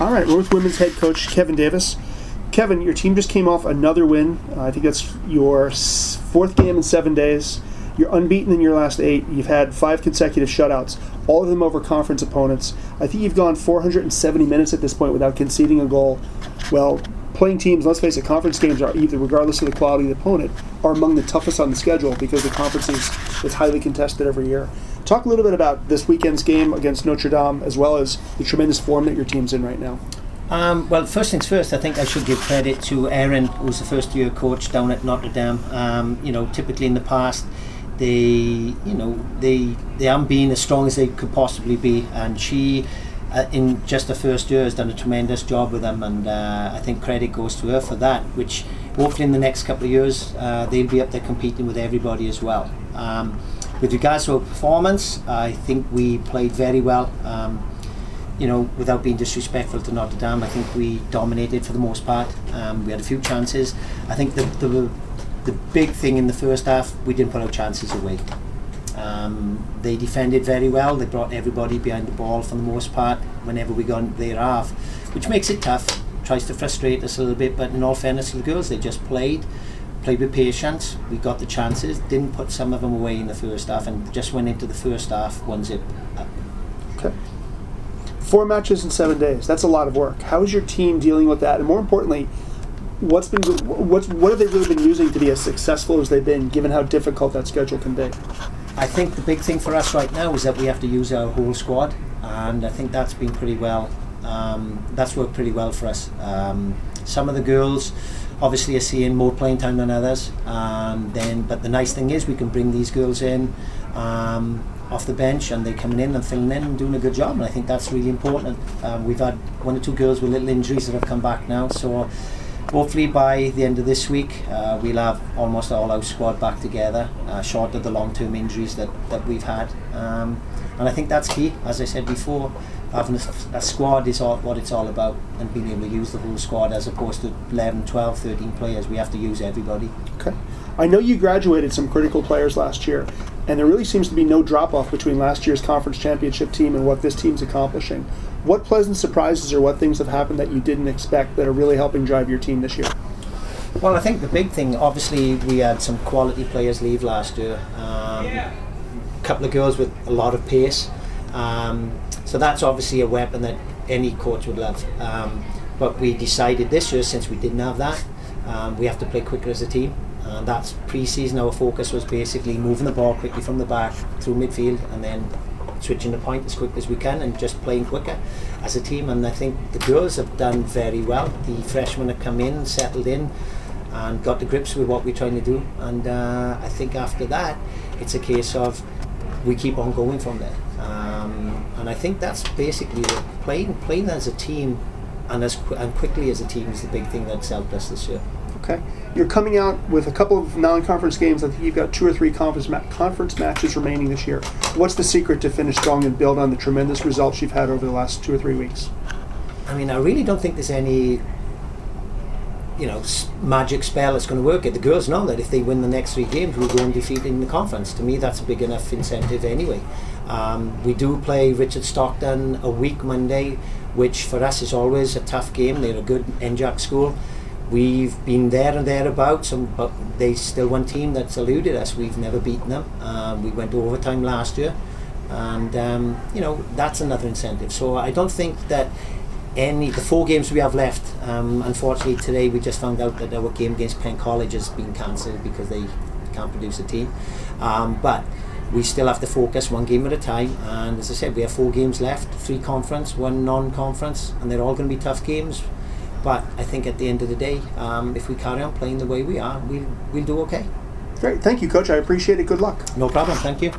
All right, we're with women's head coach Kevin Davis. Kevin, your team just came off another win. Uh, I think that's your fourth game in seven days. You're unbeaten in your last eight. You've had five consecutive shutouts, all of them over conference opponents. I think you've gone 470 minutes at this point without conceding a goal. Well, playing teams, let's face it, conference games are either, regardless of the quality of the opponent, are among the toughest on the schedule because the conference is, is highly contested every year. Talk a little bit about this weekend's game against Notre Dame, as well as the tremendous form that your team's in right now. Um, well, first things first, I think I should give credit to Erin, who's the first year coach down at Notre Dame. Um, you know, typically in the past, they, you know, they they haven't been as strong as they could possibly be, and she, in just the first year, has done a tremendous job with them, and uh, I think credit goes to her for that. Which hopefully in the next couple of years, uh, they'll be up there competing with everybody as well. Um, with regards to our performance, I think we played very well. Um, you know, without being disrespectful to Notre Dame, I think we dominated for the most part. Um, we had a few chances. I think the, the the big thing in the first half, we didn't put our chances away. Um, they defended very well. They brought everybody behind the ball for the most part whenever we got their half, which makes it tough. Tries to frustrate us a little bit, but in all fairness to the girls, they just played, played with patience. We got the chances, didn't put some of them away in the first half, and just went into the first half one zip up. Okay. Four matches in seven days. That's a lot of work. How is your team dealing with that? And more importantly, what's been what's what have they really been using to be as successful as they've been, given how difficult that schedule can be? I think the big thing for us right now is that we have to use our whole squad, and I think that's been pretty well. Um, that's worked pretty well for us. Um, some of the girls obviously are seeing more playing time than others, and then but the nice thing is we can bring these girls in um, off the bench, and they're coming in and filling in and doing a good job, and I think that's really important. Um, we've had one or two girls with little injuries that have come back now, so hopefully by the end of this week uh, we'll have almost all our squad back together uh, short of the long-term injuries that, that we've had. Um, and I think that's key. As I said before having a, a, squad is all, what it's all about and being able to use the whole squad as opposed to 11 12 13 players we have to use everybody. Okay. I know you graduated some critical players last year and there really seems to be no drop off between last year's conference championship team and what this team's accomplishing what pleasant surprises or what things have happened that you didn't expect that are really helping drive your team this year? Well, I think the big thing, obviously, we had some quality players leave last year. Um, a couple of girls with a lot of pace. Um, so that's obviously a weapon that any coach would love. Um, but we decided this year, since we didn't have that, um, we have to play quicker as a team. And that's pre-season. Our focus was basically moving the ball quickly from the back through midfield, and then switching the point as quick as we can and just playing quicker as a team. And I think the girls have done very well. The freshmen have come in, settled in, and got to grips with what we're trying to do. And uh, I think after that, it's a case of we keep on going from there. Um, and I think that's basically it. playing playing as a team and as qu- and quickly as a team is the big thing that's helped us this year. Okay. You're coming out with a couple of non-conference games. I think you've got two or three conference ma- conference matches remaining this year. What's the secret to finish strong and build on the tremendous results you've had over the last two or three weeks? I mean, I really don't think there's any, you know, magic spell that's going to work it. The girls know that if they win the next three games, we'll go undefeated in the conference. To me, that's a big enough incentive anyway. Um, we do play Richard Stockton a week Monday, which for us is always a tough game. They're a good NJAC school. We've been there and thereabouts, and, but they still one team that's eluded us. We've never beaten them. Um, we went to overtime last year, and um, you know that's another incentive. So I don't think that any the four games we have left. Um, unfortunately, today we just found out that our game against Penn College has been cancelled because they can't produce a team. Um, but we still have to focus one game at a time. And as I said, we have four games left: three conference, one non-conference, and they're all going to be tough games. But I think at the end of the day, um, if we carry on playing the way we are, we'll, we'll do okay. Great. Thank you, Coach. I appreciate it. Good luck. No problem. Thank you.